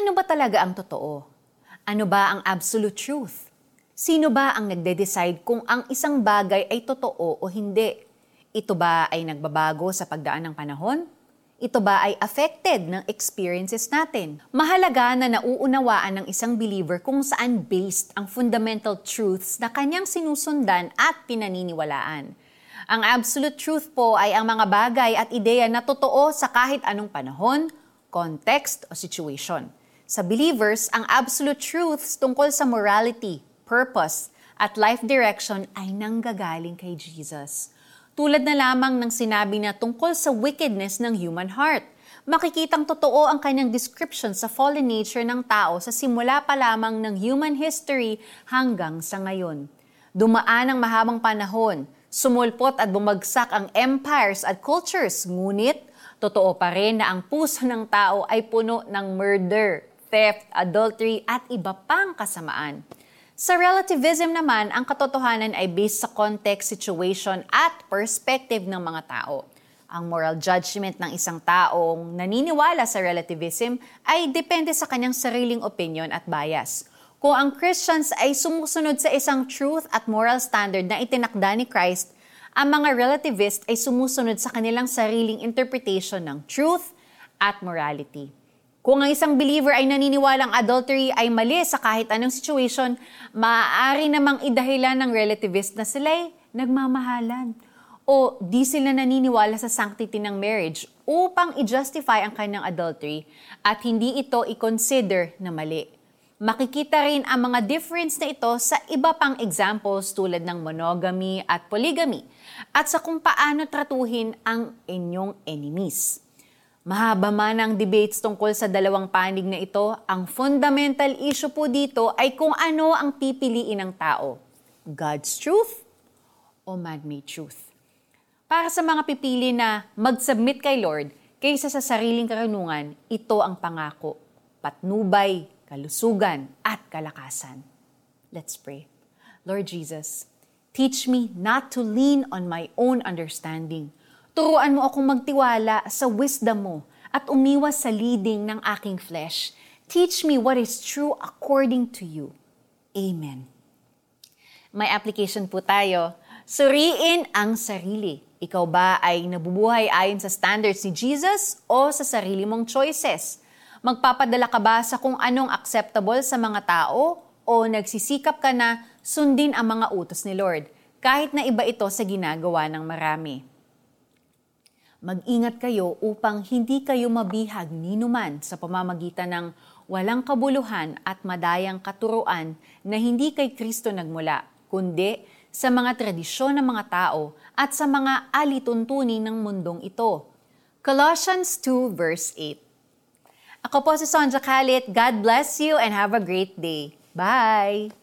Ano ba talaga ang totoo? Ano ba ang absolute truth? Sino ba ang nagde-decide kung ang isang bagay ay totoo o hindi? Ito ba ay nagbabago sa pagdaan ng panahon? Ito ba ay affected ng experiences natin? Mahalaga na nauunawaan ng isang believer kung saan based ang fundamental truths na kanyang sinusundan at pinaniniwalaan. Ang absolute truth po ay ang mga bagay at ideya na totoo sa kahit anong panahon, context o situation. Sa believers, ang absolute truths tungkol sa morality, purpose, at life direction ay nanggagaling kay Jesus. Tulad na lamang ng sinabi na tungkol sa wickedness ng human heart. Makikitang totoo ang kanyang description sa fallen nature ng tao sa simula pa lamang ng human history hanggang sa ngayon. Dumaan ang mahabang panahon, sumulpot at bumagsak ang empires at cultures, ngunit totoo pa rin na ang puso ng tao ay puno ng murder, theft, adultery, at iba pang kasamaan. Sa relativism naman, ang katotohanan ay based sa context, situation, at perspective ng mga tao. Ang moral judgment ng isang taong naniniwala sa relativism ay depende sa kanyang sariling opinion at bias. Kung ang Christians ay sumusunod sa isang truth at moral standard na itinakda ni Christ, ang mga relativist ay sumusunod sa kanilang sariling interpretation ng truth at morality. Kung ang isang believer ay naniniwalang adultery ay mali sa kahit anong situation, maaari namang idahilan ng relativist na sila'y nagmamahalan o di sila naniniwala sa sanctity ng marriage upang i-justify ang kanyang adultery at hindi ito i-consider na mali. Makikita rin ang mga difference na ito sa iba pang examples tulad ng monogamy at polygamy at sa kung paano tratuhin ang inyong enemies. Mahaba man ang debates tungkol sa dalawang panig na ito, ang fundamental issue po dito ay kung ano ang pipiliin ng tao. God's truth o man-made truth. Para sa mga pipili na mag-submit kay Lord kaysa sa sariling karunungan, ito ang pangako, patnubay, kalusugan, at kalakasan. Let's pray. Lord Jesus, teach me not to lean on my own understanding, Turuan mo akong magtiwala sa wisdom mo at umiwas sa leading ng aking flesh. Teach me what is true according to you. Amen. May application po tayo. Suriin ang sarili. Ikaw ba ay nabubuhay ayon sa standards ni Jesus o sa sarili mong choices? Magpapadala ka ba sa kung anong acceptable sa mga tao o nagsisikap ka na sundin ang mga utos ni Lord kahit na iba ito sa ginagawa ng marami? Mag-ingat kayo upang hindi kayo mabihag ni numan sa pamamagitan ng walang kabuluhan at madayang katuruan na hindi kay Kristo nagmula, kundi sa mga tradisyon ng mga tao at sa mga alituntunin ng mundong ito. Colossians 2 verse 8 Ako po si Sonja Kalit. God bless you and have a great day. Bye!